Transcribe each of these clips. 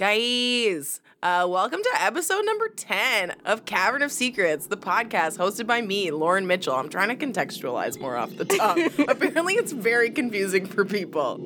Guys, uh, welcome to episode number 10 of Cavern of Secrets, the podcast hosted by me, Lauren Mitchell. I'm trying to contextualize more off the top. Apparently, it's very confusing for people.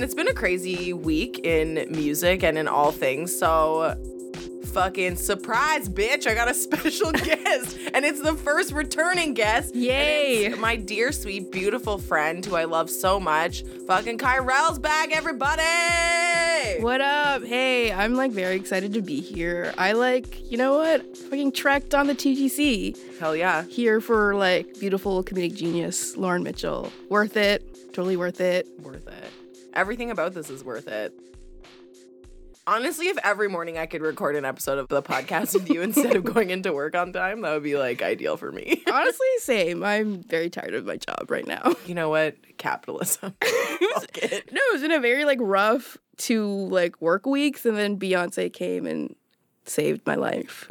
And it's been a crazy week in music and in all things. So, fucking surprise, bitch. I got a special guest, and it's the first returning guest. Yay. my dear, sweet, beautiful friend who I love so much. Fucking Kyrell's back, everybody. What up? Hey, I'm like very excited to be here. I like, you know what? Fucking trekked on the TTC Hell yeah. here for like beautiful comedic genius Lauren Mitchell. Worth it. Totally worth it. Worth it. Everything about this is worth it. Honestly, if every morning I could record an episode of the podcast with you instead of going into work on time, that would be like ideal for me. Honestly, same. I'm very tired of my job right now. you know what? Capitalism. It. No, it was in a very like rough two like work weeks, and then Beyonce came and saved my life.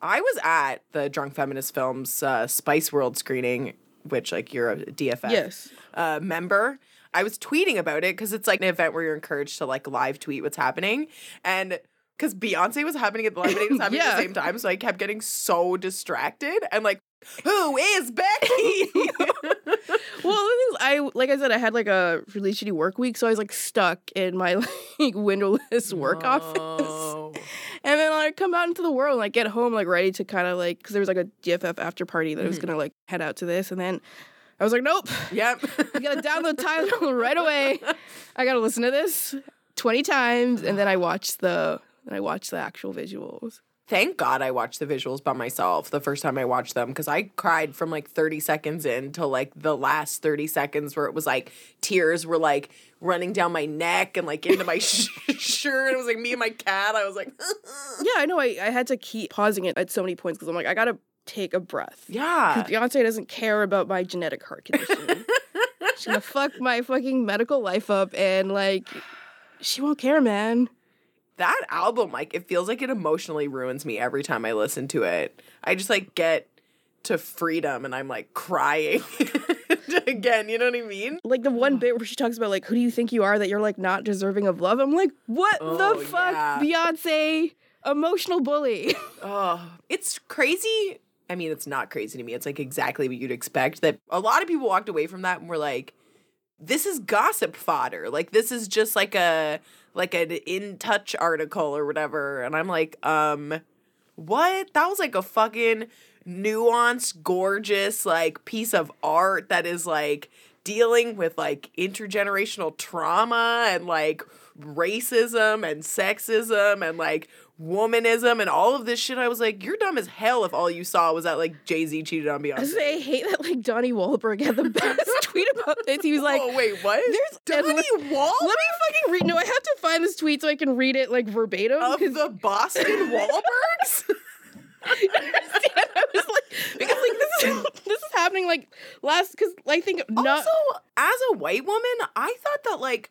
I was at the Drunk Feminist Films uh, Spice World screening, which like you're a DFF Yes. uh, member. I was tweeting about it because it's like an event where you're encouraged to like live tweet what's happening, and because Beyonce was happening at the date was happening at the same time, so I kept getting so distracted and like, who is Becky? Well, the thing is, I like I said, I had like a really shitty work week, so I was like stuck in my like windowless work office. And then I come out into the world and like get home like ready to kind of like because there was like a DFF after party that I Mm-hmm. was gonna like head out to this, and then I was like, nope, Yep. I gotta download Tidal right away. I gotta listen to this twenty times, and then I watched the then I watched the actual visuals. Thank God I watched the visuals by myself the first time I watched them because I cried from like 30 seconds in to like the last 30 seconds where it was like tears were like running down my neck and like into my sh- shirt. It was like me and my cat. I was like, Yeah, I know. I, I had to keep pausing it at so many points because I'm like, I gotta take a breath. yeah. Beyonce doesn't care about my genetic heart condition. She's gonna fuck my fucking medical life up and like she won't care, man. That album, like, it feels like it emotionally ruins me every time I listen to it. I just like get to freedom and I'm like crying again. You know what I mean? Like the one bit where she talks about like who do you think you are that you're like not deserving of love? I'm like, what Oh, the fuck, yeah. Beyonce? Emotional bully. Oh, it's crazy. I mean, it's not crazy to me. It's like exactly what you'd expect. That a lot of people walked away from that and were like, "This is gossip fodder. Like this is just like a like an in touch article or whatever." And I'm like, um, what? That was like a fucking nuanced, gorgeous like piece of art that is like dealing with like intergenerational trauma and like racism and sexism and like womanism and all of this shit. I was like, you're dumb as hell if all you saw was that like Jay Z cheated on I Beyonce. say I hate that like Donnie Wahlberg had the best tweet about this. He was like, oh wait, what? There's Donnie Wall let me fucking read. No, I have to find this tweet so I can read it like verbatim. of the Boston Wahlbergs. I was like, because like this is this is happening like last because I think not also, as a white woman, I thought that like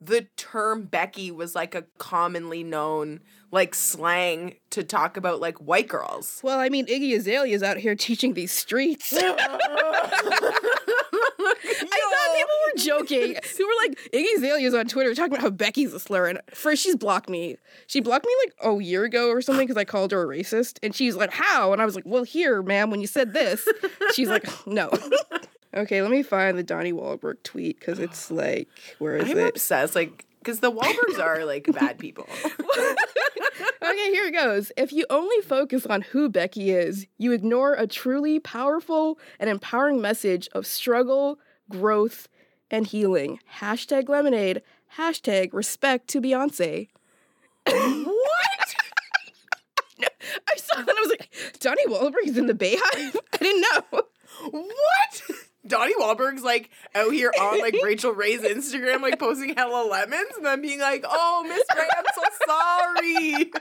the term Becky was like a commonly known like slang to talk about like white girls. well, I mean Iggy Azalea's out here teaching these streets. I thought people were joking. People were like Iggy Azalea's on Twitter talking about how Becky's a slur, and first she's blocked me. She blocked me like a year ago or something because I called her a racist, and she's like, "How?" And I was like, "Well, here, ma'am, when you said this." She's like, "No." Okay, let me find the Donnie Wahlberg tweet because it's like, where is I'm it? obsessed, like, because the Wahlbergs are like bad people. Okay, here it goes. If you only focus on who Becky is, you ignore a truly powerful and empowering message of struggle, growth, and healing. Hashtag lemonade. Hashtag respect to Beyonce. what? I saw that. I was like, Donnie Wahlberg is in the Beyhive. I didn't know. Donnie Wahlberg's like out here on like Rachael Ray's Instagram, like posting hella lemons, and then being like, "Oh, Miss Ray, I'm so sorry.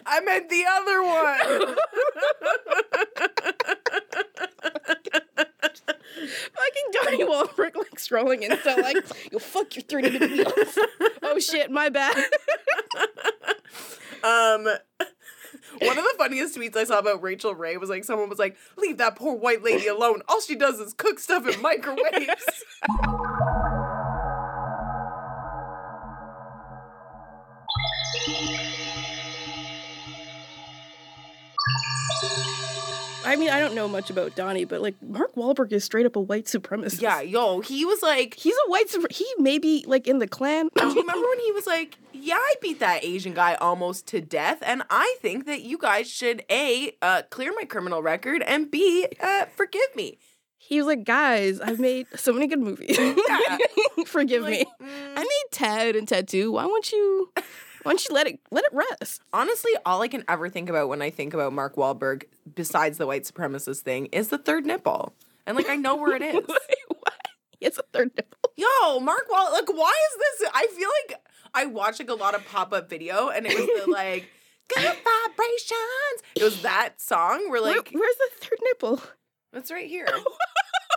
I meant the other one." Fucking Donnie Wahlberg like scrolling Insta like, yo, fuck your 30 minute meals. oh shit, my bad. Um, one of the funniest tweets I saw about Rachael Ray was like, someone was like, "Leave that poor white lady alone. All she does is cook stuff in microwaves." I mean, I don't know much about Donnie, but like Mark Wahlberg is straight up a white supremacist. yeah, yo, he was like, He's a white super he may be like in the Klan. Do you remember when he was like, "Yeah, I beat that Asian guy almost to death, and I think that you guys should a uh, clear my criminal record and b uh, forgive me." He was like, guys, I've made so many good movies. Forgive Like, me. mm. I made Ted and Ted 2. Why won't you why don't you let it let it rest? Honestly, all I can ever think about when I think about Mark Wahlberg, besides the white supremacist thing, is the third nipple, and like I know where it is. Wait, what? He has a third nipple. Yo, Mark Wall, like, why is this? I feel like I watched like a lot of pop up video, and it was the like. Good vibrations. It was that song where Where- like where's the third nipple? That's right here.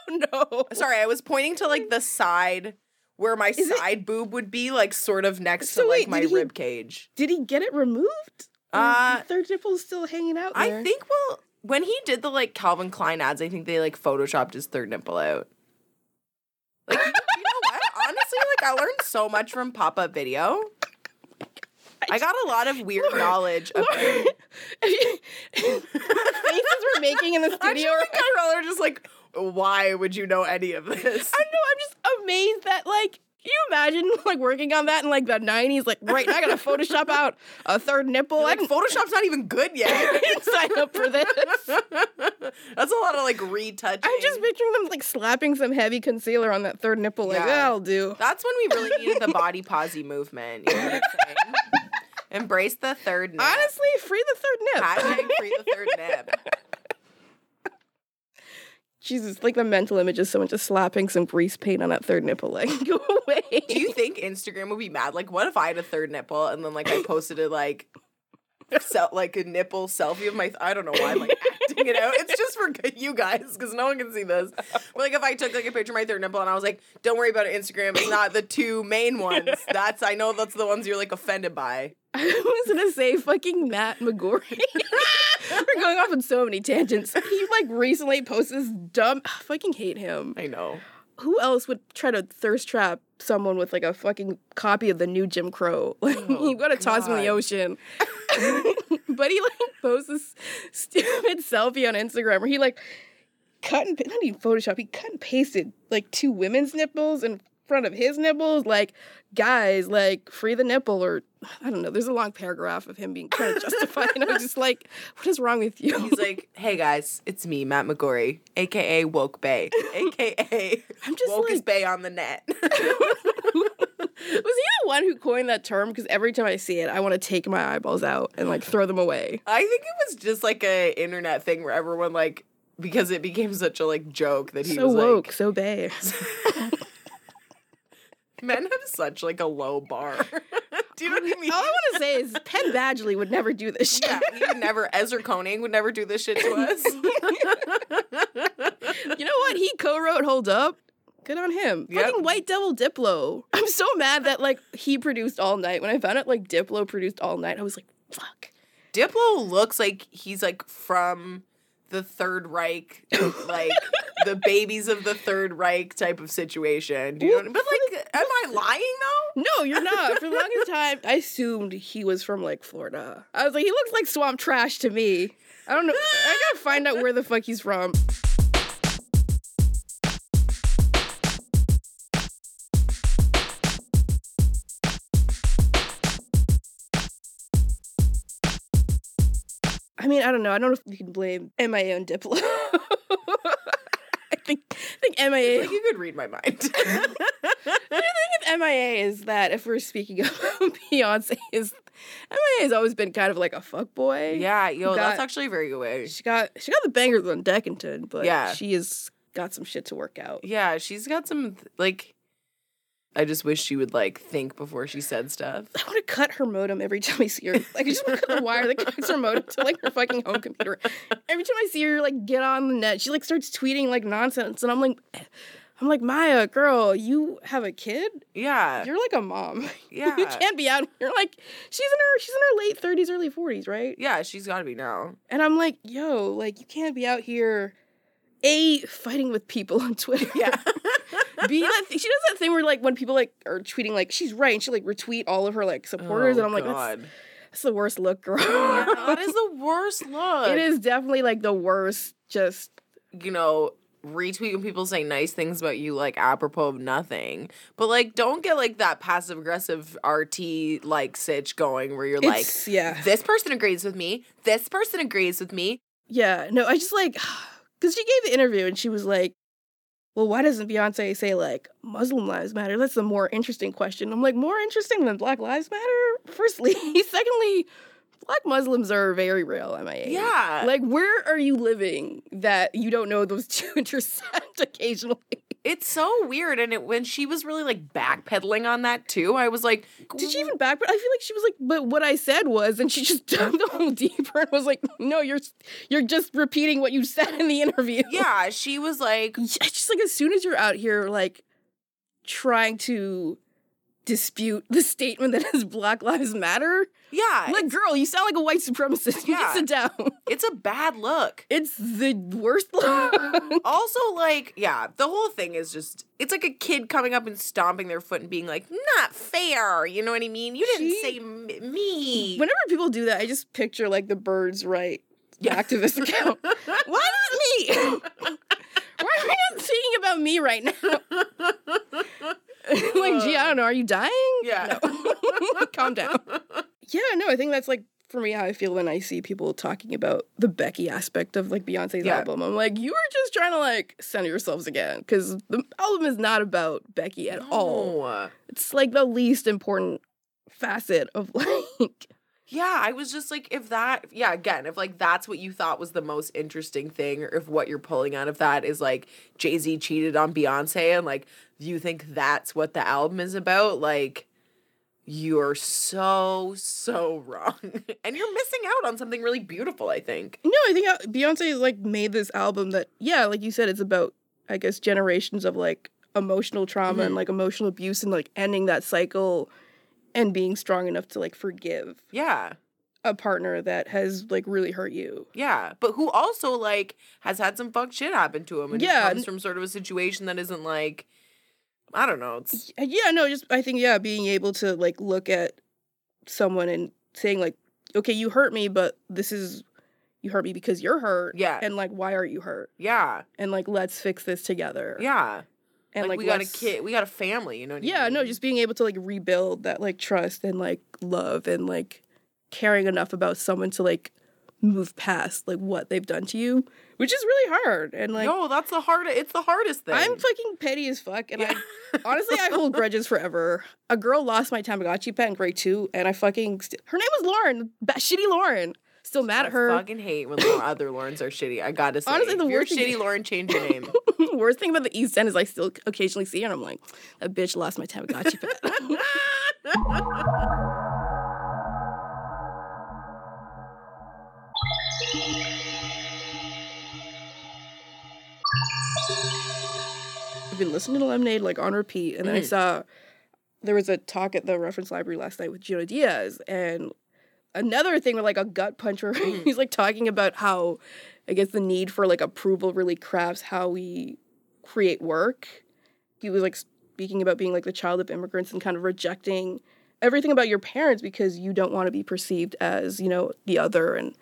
Oh no. Sorry, I was pointing to like the side where my Is it- side boob would be, like sort of next So to like wait, my he- rib cage. Did he get it removed? Uh, the third nipple's still hanging out there. I think well, when he did the like Calvin Klein ads, I think they like photoshopped his third nipple out. Like you, you know what? Honestly, like I learned so much from pop up video. I got a lot of weird knowledge about. Lauren, the faces we're making in the I'm studio. I'd just like, why would you know any of this? I know. I'm just amazed that like. Can you imagine like working on that in like the 90s? Like, right now I gotta Photoshop out a third nipple. I Like Photoshop's not even good yet. sign up for this. That's a lot of like retouching. I'm just picturing them like slapping some heavy concealer on that third nipple. Like, Yeah. that'll do. That's when we really needed the body posy movement. You know what I'm saying? Embrace the third nip. Honestly, free the third nip. Hashtag free the third nip. Jesus, like the mental image is someone just slapping some grease paint on that third nipple. Like, go away. Do you think Instagram would be mad? Like, what if I had a third nipple and then like I posted it like, se- like a nipple selfie of my? Th- I don't know why I'm like it out. It's just for you guys because no one can see this. But like if I took like a picture of my third nipple and I was like, "Don't worry about it, Instagram. It's not the two main ones. That's I know that's the ones you're like offended by." I was gonna say fucking Matt McGorry. We're going off on so many tangents. He like recently posted this dumb. I fucking hate him. I know. Who else would try to thirst trap someone with like a fucking copy of the new Jim Crow? Like Oh, you gotta toss him in the ocean. But he like posts this stupid selfie on Instagram where he like cut and not even Photoshop. He cut and pasted like two women's nipples in front of his nipples. Like guys, like free the nipple or I don't know. There's a long paragraph of him being trying to justify, and I was just like, what is wrong with you? He's like, "Hey guys, it's me, Matt McGorry, aka Woke Bae, aka I'm just Woke is Bae on the net." Was he the one who coined that term? Because every time I see it, I want to take my eyeballs out and like throw them away. I think it was just like a internet thing where everyone like because it became such a like joke that he was. so was woke, like, so bae. men have such like a low bar. do you know what I mean? All I want to say is Penn Badgley would never do this shit. yeah, he would never. Ezra Koenig would never do this shit to us. You know what? He co-wrote "Hold Up." Good on him. Yep. Fucking White Devil Diplo. I'm so mad that like he produced All Night. When I found out like Diplo produced All Night, I was like, fuck. Diplo looks like he's like from the Third Reich, like the babies of the Third Reich type of situation. Do you know? What I mean? But like, am I lying though? No, you're not. For the longest time, I assumed he was from like Florida. I was like, he looks like swamp trash to me. I don't know. I gotta find out where the fuck he's from. Mean, I don't know. I don't know if you can blame MIA on Diplo. I think think, I think MIA. Like you could read my mind. the thing with MIA is that if we're speaking about Beyonce, is MIA has always been kind of like a fuck boy. yeah, yo, that's Got- actually a very good way. She got she got the bangers on Deccanton, but Yeah. she has got some shit to work out. Yeah, she's got some like. I just wish she would like think before she said stuff. I want to cut her modem every time I see her. Like I just want to cut the wire that connects her modem to like her fucking home computer. Every time I see her like get on the net, she like starts tweeting like nonsense, and I'm like, I'm like Maya, girl, you have a kid. Yeah, You're like a mom. yeah, you can't be out here like she's in her she's in her late 30s, early 40s, right? yeah. She's got to be now. And I'm like, yo, like you can't be out here. A fighting with people on Twitter. Yeah, B that th- she does that thing where like when people like are tweeting like she's right and she like retweet all of her like supporters and I'm like that's, Oh, God. that's the worst look, girl. Oh yeah, that is the worst look. it is definitely like the worst. Just you know, retweet when people say nice things about you, like apropos of nothing. But like, don't get like that passive aggressive RT like sitch going where you're like, yeah, this person agrees with me, this person agrees with me. yeah. No, I just like because she gave the interview and she was like, "Well, why doesn't Beyonce say like Muslim lives matter? That's a more interesting question." I'm like, more interesting than Black Lives Matter. Firstly, secondly, Black Muslims are very real. MIA. Yeah, Like, where are you living that you don't know those two intersect occasionally? it's so weird. And it, when she was really like backpedaling on that too, I was like, Did she even back? I feel like she was like, but what I said was, and she just dug a little deeper and was like, no, you're you're just repeating what you said in the interview. Yeah, she was like, It's just like as soon as you're out here like trying to dispute the statement that is Black Lives Matter, yeah, like, girl, you sound like a white supremacist. You Yeah. sit down. it's a bad look. It's the worst look. Also, like, yeah, the whole thing is just, it's like a kid coming up and stomping their foot and being like, not fair. You know what I mean? You didn't She- say m- me. Whenever people do that, I just picture like the birds right Yeah. activist account. Why not me? Why are we not thinking about me right now? like, gee, I uh, don't know. Are you dying? Yeah. No. Calm down. Yeah, no, I think that's like for me how I feel when I see people talking about the Becky aspect of like Beyonce's Yeah. album. I'm like, you are just trying to like center yourselves again because the album is not about Becky at all. It's like the least important facet of like Yeah, I was just like, if that, yeah, again, if like that's what you thought was the most interesting thing, or if what you're pulling out of that is like Jay Z cheated on Beyonce, and like you think that's what the album is about, like you're so, so wrong. and you're missing out on something really beautiful, I think. No, I think uh, Beyonce like made this album that yeah, like you said, it's about I guess generations of like emotional trauma and Mhm. like emotional abuse and like ending that cycle and being strong enough to like forgive Yeah. a partner that has like really hurt you. Yeah, but who also like has had some fucked shit happen to him, and Yeah. comes from sort of a situation that isn't like, I don't know. It's Yeah, no, just I think yeah, being able to like look at someone and saying like, okay, you hurt me, but this is you hurt me because you're hurt. Yeah. And like, why are you hurt? yeah, And like, let's fix this together. yeah. And like, like, we got a kid, we got a family. You know. What I Yeah, no, mean? just being able to like rebuild that like trust and like love and like caring enough about someone to like move past like what they've done to you, which is really hard. And like no, that's the hard. It's the hardest thing. I'm fucking petty as fuck, and Yeah. I honestly I hold grudges forever. A girl lost my Tamagotchi pet in grade two, and I fucking st- her name was Lauren, ba- shitty Lauren. Still mad at her. fucking hate when the other Laurens are shitty. I gotta say, Honestly, the if you're worst thing- shitty, Lauren, change your name. Worst thing about the East End is I still occasionally see her, and I'm like, a bitch lost my Tamagotchi pet. I've been listening to Lemonade like on repeat, and then I Mhm. saw there was a talk at the reference library last night with Junot Díaz, and another thing with like a gut punch where Mhm. he's like talking about how I guess the need for like approval really crafts how we create work. He was like speaking about being like the child of immigrants and kind of rejecting everything about your parents because you don't want to be perceived as you know the other and.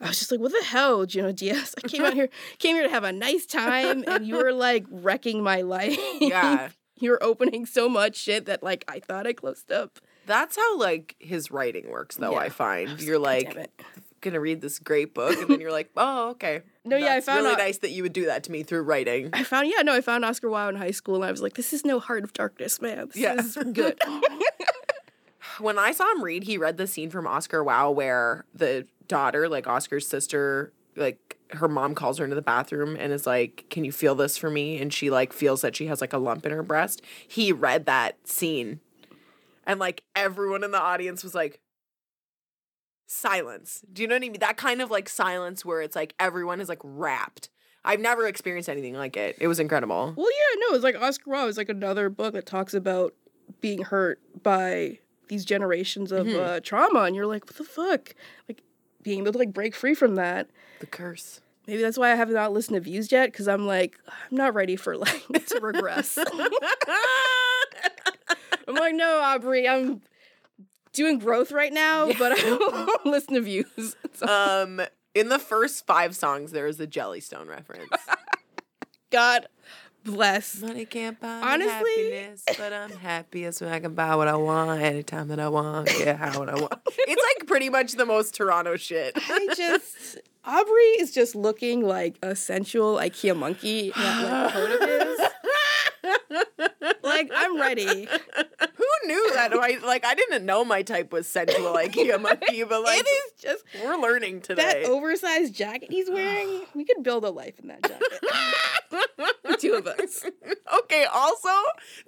I was just like, what the hell, Junot Díaz? I came out here, came here to have a nice time, and you were like wrecking my life. yeah, You're opening so much shit that like I thought I closed up. That's how like his writing works, though. Yeah. I find you're "God like, gonna read this great book, and then you're like, oh, okay. No, yeah, I found really out- nice that you would do that to me through writing. I found yeah, no, I found Oscar Wao in high school and I was like, this is no Heart of Darkness, man. This Yeah. is good. when I saw him read, he read the scene from Oscar Wao where the daughter, like Oscar's sister, like her mom calls her into the bathroom and is like, "Can you feel this for me?" And she like feels that she has like a lump in her breast. He read that scene, and like everyone in the audience was like, silence. Do you know what I mean? That kind of like silence where it's like everyone is like wrapped. I've never experienced anything like it. It was incredible. well, yeah, no, it's like Oscar Wao is like another book that talks about being hurt by these generations of Mhm. uh, trauma, and you're like, what the fuck? Like being able to like break free from that. The curse. Maybe that's why I have not listened to views yet, because I'm like, I'm not ready for like to regress. I'm like, no, Aubrey, I'm doing growth right now, but I don't listen to views. So, um, in the first five songs, there is a Jellystone reference. God bless. Money can't buy Honestly- happiness, but I'm happiest when I can buy what I want anytime that I want, get how what I want. It's like pretty much the most Toronto shit. I just Aubrey is just looking like a sensual IKEA monkey in that like coat of his. Like I'm ready. Who knew that? I, like I didn't know my type was sensual IKEA monkey, but like it is just we're learning today. that oversized jacket he's wearing. We could build a life in that jacket. the two of us. okay, also,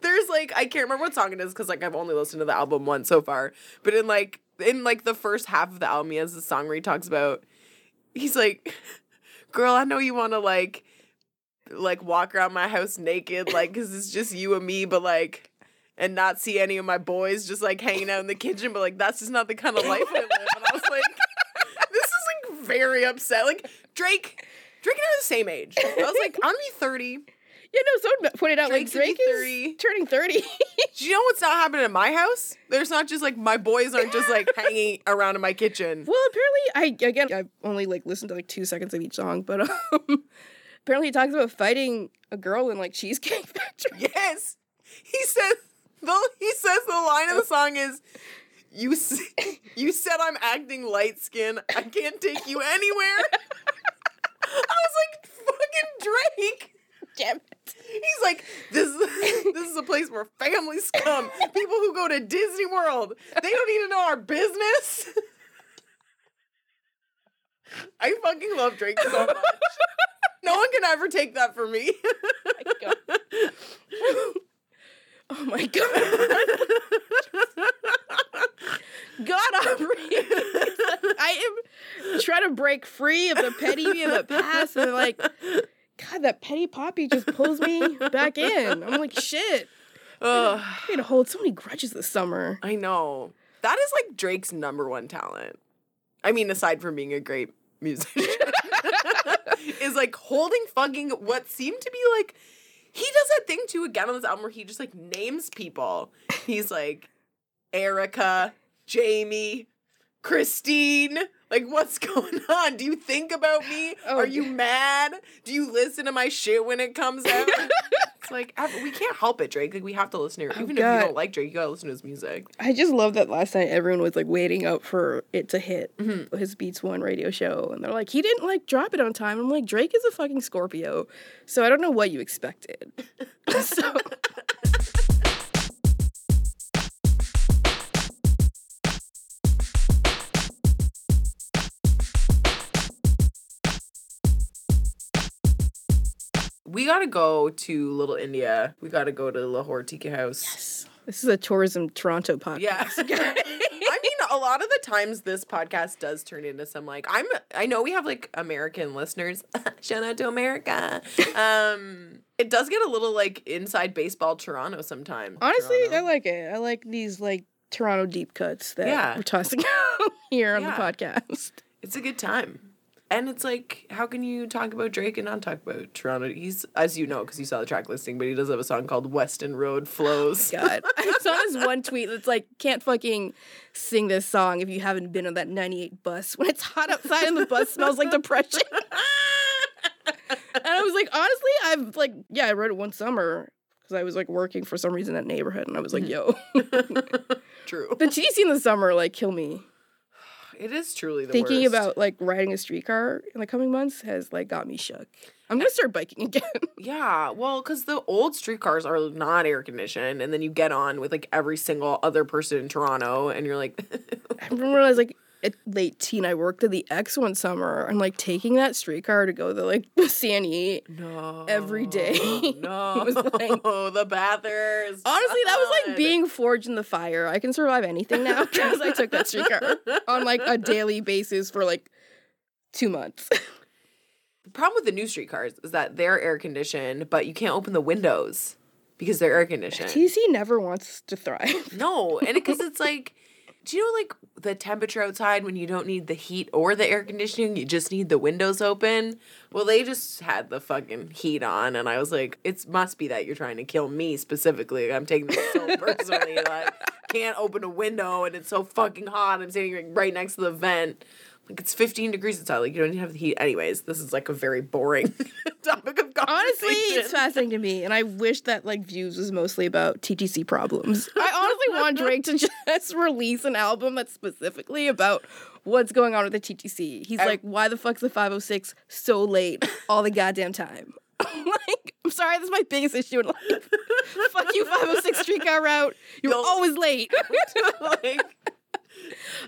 there's like I can't remember what song it is because like I've only listened to the album once so far. But in like in like the first half of the album, he has a song where he talks about he's like, Girl, I know you wanna like like walk around my house naked, like cause it's just you and me, but like and not see any of my boys just like hanging out in the kitchen, but like that's just not the kind of life I live. And I was like, this is like very upset. Like Drake Drake and I are the same age. I was like, I'm gonna be 30. Yeah, no, someone pointed out Drake's like Drake 30. is turning 30. Do you know what's not happening in my house? There's not just like my boys aren't just like hanging around in my kitchen. Well, apparently, I again, I've only like listened to like two seconds of each song, but um, apparently, he talks about fighting a girl in like Cheesecake Factory. Yes, he says. The, he says the line of the song is, "You you said I'm acting light skin. I can't take you anywhere." I was like, "Fucking Drake." Damn it! He's like, this this is a place where families come. People who go to Disney World. They don't need to know our business. I fucking love Drake so much. No one can ever take that from me. Oh my god! God, Aubrey, I am trying to break free of the petty me of the past, and like, God, that petty poppy just pulls me back in. I'm like, shit. Ugh, I'm gonna hold so many grudges this summer. I know. That is like Drake's number one talent. I mean, aside from being a great musician, is like holding fucking what seemed to be like. He does that thing too again on this album where he just like names people. He's like Erica, Jamie, Christine. Like, what's going on? Do you think about me? Oh, Are you mad? Do you listen to my shit when it comes out? it's like we can't help it, Drake. Like we have to listen to. Oh, Even if you don't like Drake, you gotta listen to his music. I just love that last night everyone was like waiting up for it to hit Mhm. his Beats One radio show, and they're like, he didn't like drop it on time. I'm like, Drake is a fucking Scorpio, so I don't know what you expected. so We gotta go to Little India. We gotta go to Lahore Tikka House. Yes. this is a tourism Toronto podcast. Yeah. I mean, a lot of the times this podcast does turn into some like I'm. I know we have like American listeners. Shout out to America. Um, it does get a little like inside baseball Toronto sometimes. Honestly, I like it. I like these like Toronto deep cuts that Yeah. we're tossing out here on Yeah. the podcast. it's a good time. And it's like, how can you talk about Drake and not talk about Toronto? He's, as you know, because you saw the track listing, but he does have a song called Weston Road oh Flows. God, I saw this one tweet that's like, can't fucking sing this song if you haven't been on that 98 bus when it's hot outside and the bus smells like depression. And I was like, honestly, I've like, yeah, I wrote it one summer because I was like working for some reason in that neighborhood, and I was like, mm-hmm. yo, True. the TTC in the summer like kill me. It is truly the Thinking worst. about like riding a streetcar in the coming months has like got me shook. I'm gonna start biking again. Yeah, well, because the old streetcars are not air conditioned, and then you get on with like every single other person in Toronto, and you're like, I remember when I was like a late teen, I worked at the X one summer. I'm like taking that streetcar to go to like Sandy. no, Every day. No, was like- the Bathurst. Honestly, that was like being forged in the fire. I can survive anything now because I took that streetcar on like a daily basis for like two months. The problem with the new streetcars is that they're air conditioned, but you can't open the windows because they're air conditioned. TC never wants to thrive. No, and because it's like, do you know like the temperature outside when you don't need the heat or the air conditioning, you just need the windows open? Well, they just had the fucking heat on, and I was like, it must be that you're trying to kill me specifically. I'm taking this so personally. like, can't open a window, and it's so fucking hot. I'm sitting right next to the vent. Like it's 15 degrees outside. Like you don't even have the heat. Anyways, this is like a very boring topic of conversation. Honestly, it's fascinating to me, and I wish that like Views was mostly about TTC problems. I honestly want Drake to just release an album that's specifically about what's going on with the TTC. He's I- like, why the fuck's the 506 so late all the goddamn time? like, I'm sorry, this is my biggest issue in life. Fuck you, 506 streetcar route. You're Yo. always late. like,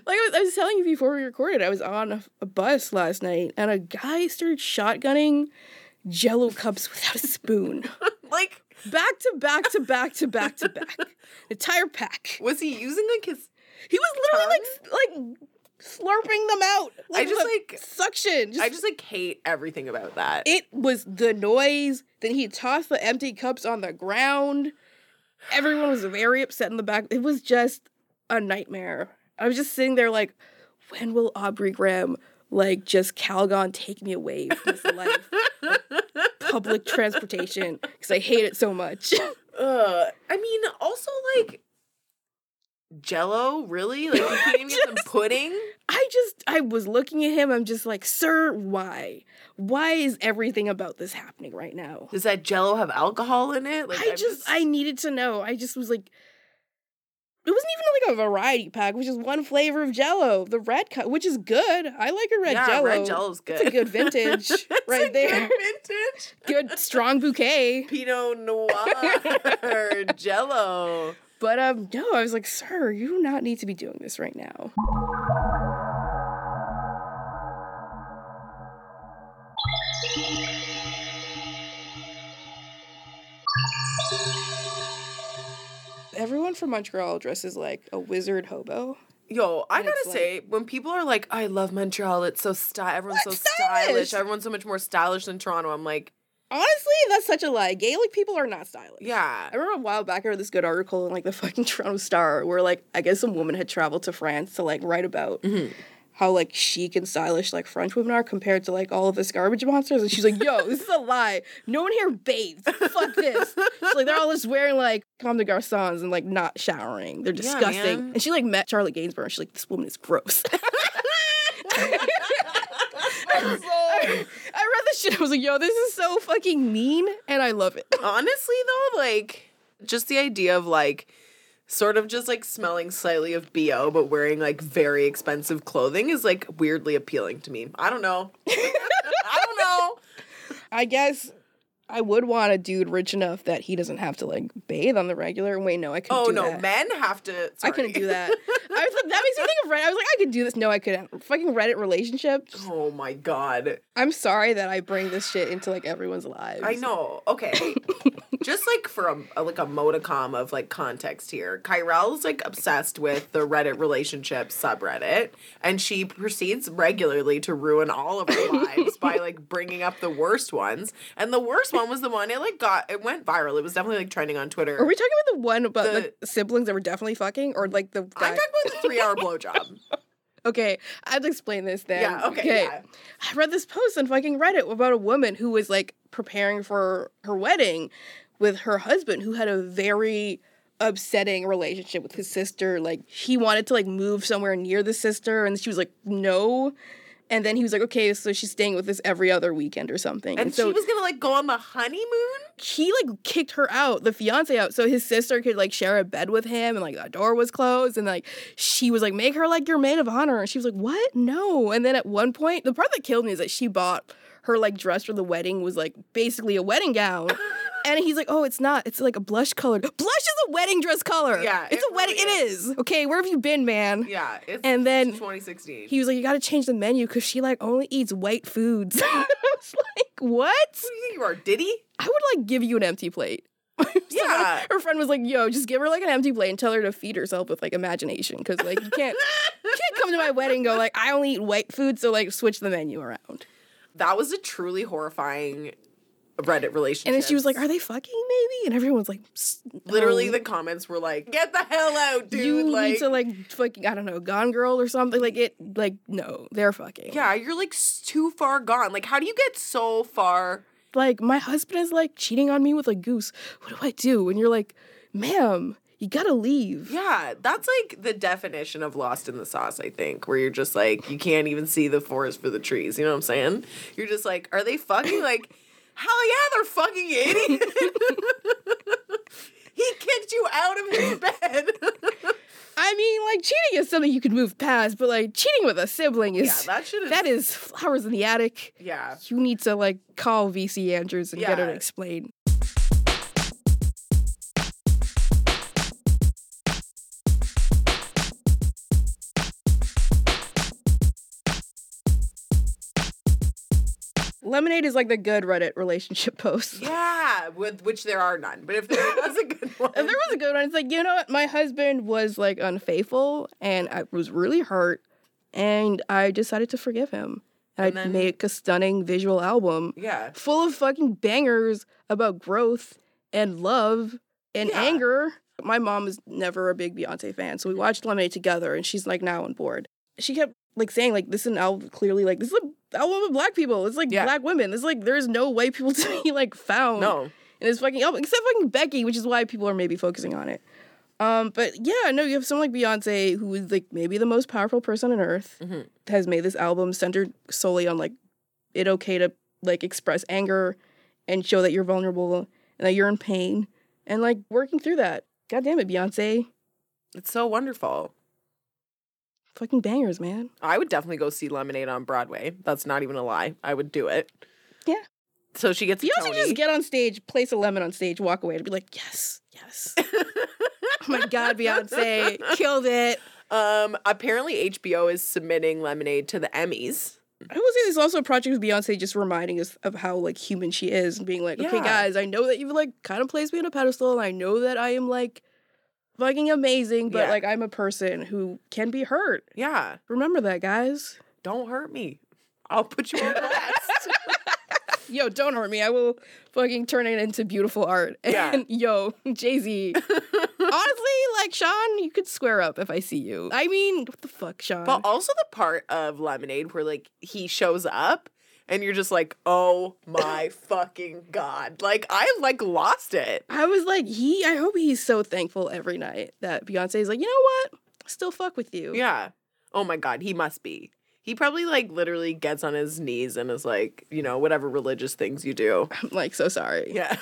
Like I was, I was telling you before we recorded, I was on a, a bus last night and a guy started shotgunning jello cups without a spoon. like, back to back to back to back to back. Entire pack. was he using like his He was literally like like slurping them out. Like, I just, like- suction. Just, I just like hate everything about that. it was the noise. Then he tossed the empty cups on the ground. Everyone was very upset in the back. It was just a nightmare. I was just sitting there like, when will Aubrey Graham like just Calgon take me away from this life of public transportation? Because I hate it so much. Ugh. I mean, also like Jello, really? Like you can't even get some pudding? I just I was looking at him. I'm just like, sir, why? Why is everything about this happening right now? Does that Jello have alcohol in it? Like I I'm just I needed to know. I just was like, it wasn't even like a variety pack, which is one flavor of Jello, the red cut, which is good. I like a red yeah, Jello. red Jello's good. It's a good vintage right there. Good vintage. Good strong bouquet. Pinot Noir Jello. But um, no, I was like, sir, you do not need to be doing this right now. Everyone from Montreal dresses like a wizard hobo. Yo, I And gotta like- say, when people are like, "I love Montreal. It's so style. Everyone's so stylish. Stylish? Everyone's so much more stylish than Toronto." I'm like, Honestly, that's such a lie. Gaelic people are not stylish. yeah, I remember a while back I read this good article in like the fucking Toronto Star where like I guess some woman had traveled to France to like write about Mm-hmm. How like chic and stylish like French women are compared to like all of this garbage monsters. And she's like, yo, this is a lie. No one here bathes. Fuck this. She's like, they're all just wearing like Comme des Garçons and like not showering. They're disgusting. man. and she like met Charlotte Gainsbourg and she's like, this woman is gross. I, I read this shit. I was like, yo, this is so fucking mean and I love it. honestly though, like just the idea of like sort of just like smelling slightly of BO but wearing like very expensive clothing is like weirdly appealing to me. I don't know. I don't know. I guess I would want a dude rich enough that he doesn't have to like bathe on the regular. Wait, no, I couldn't Oh do no, that. men have to I couldn't do that. I was like, that makes me think of Reddit. I was like, I could do this. No, I couldn't. Fucking Reddit relationships. Oh my god. I'm sorry that I bring this shit into like everyone's lives. I know. Okay. Just like for a, like a modicum of like context here, Kyrell's like obsessed with the Reddit relationship subreddit, and she proceeds regularly to ruin all of our lives by like bringing up the worst ones. And the worst one was the one it like got it went viral. It was definitely like trending on Twitter. Are we talking about the one about The- like siblings that were definitely fucking, or like the guy? I'm talking about the three hour blowjob. Okay, I have to explain this then. Yeah, okay, yeah. I read this post on fucking Reddit about a woman who was like preparing for her wedding with her husband who had a very upsetting relationship with his sister. Like he wanted to like move somewhere near the sister and she was like, no. And then he was like, okay, so she's staying with us every other weekend or something. And so she was gonna like go on the honeymoon. he like kicked her out, the fiance out, so his sister could like share a bed with him, and like the door was closed, and like she was like, make her like your maid of honor, and she was like, what? No. And then at one point, the part that killed me is that she bought her like dress for the wedding was like basically a wedding gown. And he's like, oh, it's not. It's like a blush color. Blush is a wedding dress color. Yeah, It's it a wedding. really It is. Okay, where have you been, man? Yeah, And then 2016. he was like, you got to change the menu because she like only eats white foods. I was like, what? Who do you think you are, Diddy? I would like give you an empty plate. So Yeah. her friend was like, "Yo, just give her like an empty plate and tell her to feed herself with like imagination, because like you can't, you can't come to my wedding and go like I only eat white food, so like switch the menu around." That was a truly horrifying Reddit relationship. And then she was like, "Are they fucking maybe?" And everyone's like, "S- literally the comments were like, "Get the hell out, dude!" you like, need to like fucking I don't know, Gone Girl or something like it. Like no, they're fucking. yeah, you're like too far gone. Like, how do you get so far? Like my husband is like cheating on me with a goose. What do I do? And you're like, "Ma'am, you gotta leave." Yeah, that's like the definition of lost in the sauce. I think where you're just like you can't even see the forest for the trees. You know what I'm saying? You're just like, are they fucking? Like, hell yeah, they're fucking idiot. he kicked you out of his bed. I mean, like cheating is something you can move past, but like cheating with a sibling is yeah, that that is flowers in the attic. Yeah. You need to like call VC Andrews and get her to explain. Lemonade is like the good Reddit relationship post. Yeah, with which there are none. But if there was a good one, If there was a good one, it's like, you know what? My husband was like unfaithful and I was really hurt and I decided to forgive him. And, And I make a stunning visual album yeah, full of fucking bangers about growth and love and Yeah. anger. My mom is never a big Beyonce fan, so we watched Lemonade together, and she's like now on board. She kept like saying like this is an album clearly like this is an album of black people. It's like Yeah. black women. It's like there's no white people to be like found no, in this fucking album except fucking Becky, which is why people are maybe focusing on it. Um, but yeah, no, you have someone like Beyonce who is like maybe the most powerful person on earth Mhm. has made this album centered solely on like it okay to like express anger and show that you're vulnerable and that you're in pain and like working through that. God damn it, Beyonce. it's so wonderful. Fucking bangers, man. I would definitely go see Lemonade on Broadway. That's not even a lie. I would do it. Yeah. So she gets a Beyonce Tony. just get on stage, place a lemon on stage, walk away, and be like, yes, yes. oh my God, Beyonce killed it. um, apparently HBO is submitting Lemonade to the Emmys. I will say there's also a project with Beyonce just reminding us of how like human she is and being like, okay, Yeah. guys, I know that you've like kind of placed me on a pedestal and I know that I am like fucking amazing, but Yeah. like I'm a person who can be hurt. Yeah, Remember that, guys. don't hurt me. I'll put you on blast. Yo, don't hurt me. I will fucking turn it into beautiful art. Yeah. And yo, Jay Z. Honestly, like Sean, you could square up if I see you. I mean, what the fuck, Sean? but also the part of Lemonade where like he shows up and you're just like, oh my fucking god! Like I like lost it. I was like, he. I hope he's so thankful every night that Beyonce's like, you know what? Still fuck with you. Yeah. Oh my god, he must be. He probably like literally gets on his knees and is like, you know, whatever religious things you do. I'm like, so sorry. Yeah.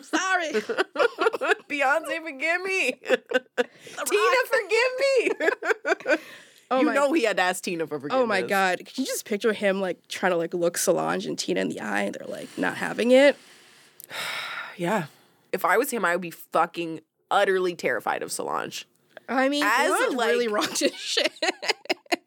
Sorry. Beyonce, forgive me. Tina, forgive me. Oh you my, know he had to ask Tina for forgiveness. Oh my god. Could you just picture him like trying to like look Solange and Tina in the eye and they're like not having it? Yeah. If I was him, I would be fucking utterly terrified of Solange. I mean, As, Solange really like- rocked his shit.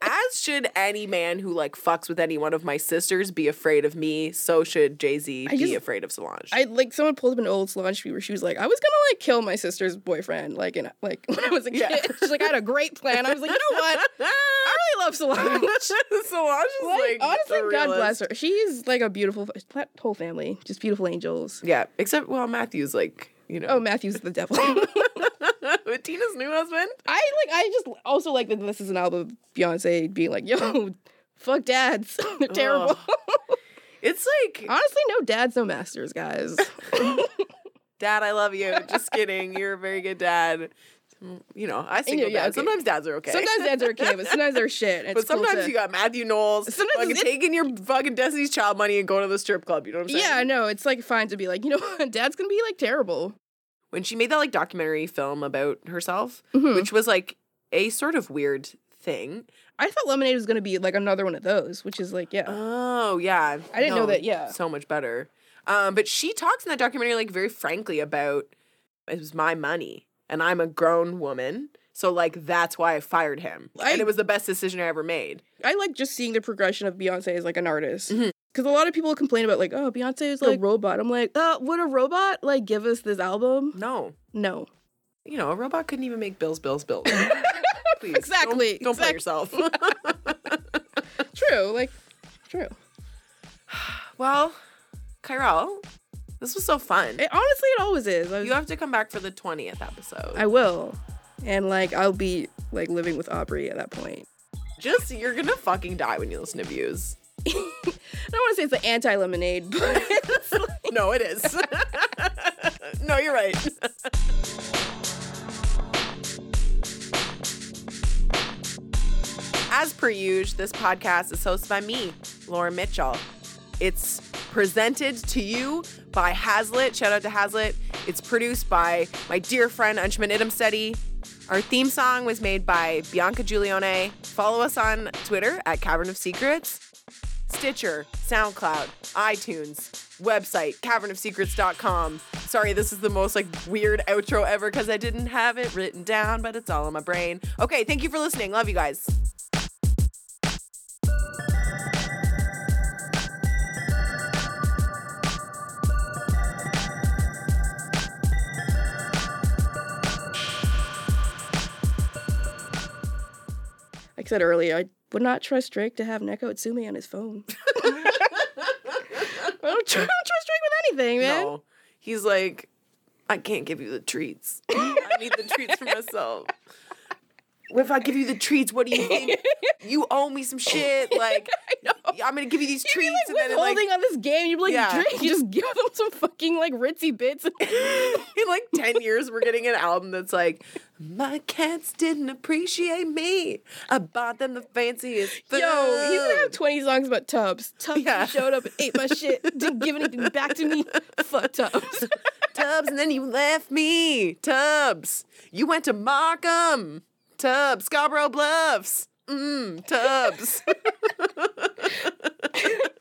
As should any man who like fucks with any one of my sisters be afraid of me, so should Jay Z be just- afraid of Solange. I like someone pulled up an old Solange tweet where she was like, I was gonna like kill my sister's boyfriend, like in like when I was a kid. Yeah. She's like, I had a great plan. I was like, you know what? I really love Solange. Solange is Like, like, honestly, God bless her. She's like a beautiful that whole family, just beautiful angels. Yeah, except well, Matthew's like you know. Oh, Matthew's the devil. with Tina's new husband. I like. I just also like that this is an album of Beyonce being like, "Yo, fuck dads, they're terrible." It's like, Honestly, no dads, no masters, guys. Dad, I love you. Just kidding. You're a very good dad. You know, I single yeah, dad. okay. Sometimes dads are okay. Sometimes dads are okay, but sometimes they're shit. and but it's cool sometimes to- you got Matthew Knowles Sometimes fucking it's- taking your fucking Destiny's Child money and going to the strip club. You know what I'm saying? Yeah, I know. It's like fine to be like, you know what, dad's gonna be like terrible. When she made that like documentary film about herself, Mhm. which was like a sort of weird thing. I thought Lemonade was gonna be like another one of those, which is like, yeah. Oh yeah, I didn't know that, yeah. so much better. Um, but she talks in that documentary like very frankly about it was my money and I'm a grown woman, so like that's why I fired him, I- and it was the best decision I ever made. I like just seeing the progression of Beyonce as like an artist. Mhm. Because a lot of people complain about like, oh, Beyonce is like a robot. I'm like, uh, would a robot like give us this album? No, No. you know a robot couldn't even make bills, bills, bills. Please, don't- Exactly, Don't, play exact- yourself. True. Like, true. well, Kyrell, this was so fun. It, honestly, it always is. Was- You have to come back for the twentieth episode. I will. And like, I'll be like living with Aubrey at that point. Just you're gonna fucking die when you listen to views. I don't want to say it's the anti lemonade, but like- No, it is. no, you're right. As per usual, this podcast is hosted by me, Lauren Mitchell. It's presented to you by Hazlitt. Shout out to Hazlitt. It's produced by my dear friend Anshuman Idamsteady. Our theme song was made by Bianca Giulione. Follow us on Twitter at Cavern of Secrets. Stitcher, SoundCloud, iTunes, website, cavernofsecrets.com. Sorry, this is the most like weird outro ever because I didn't have it written down, but it's all in my brain. Okay, thank you for listening. Love you guys. I said earlier, I would not trust Drake to have Neko Atsume on his phone. I don't, tr- I don't trust Drake with anything, man. No. He's like, I can't give you the treats. I need the treats for myself. If I give you the treats, what do you think? You owe me some shit. Like, I know. I'm gonna give you these You'd be treats, like and then like, withholding on this game. You'd be like, Yeah. Drake, just give them some fucking like ritzy bits. in like 10 years we're getting an album that's like my cats didn't appreciate me. I bought them the fanciest food. Yo, you can have 20 songs about Tubbs. Tubbs yeah. showed up and ate my shit, didn't give anything back to me. Fuck Tubbs. Tubbs, and then you left me. Tubbs. You went to Markham. Tubbs, Scarborough Bluffs. Mmm, Tubbs.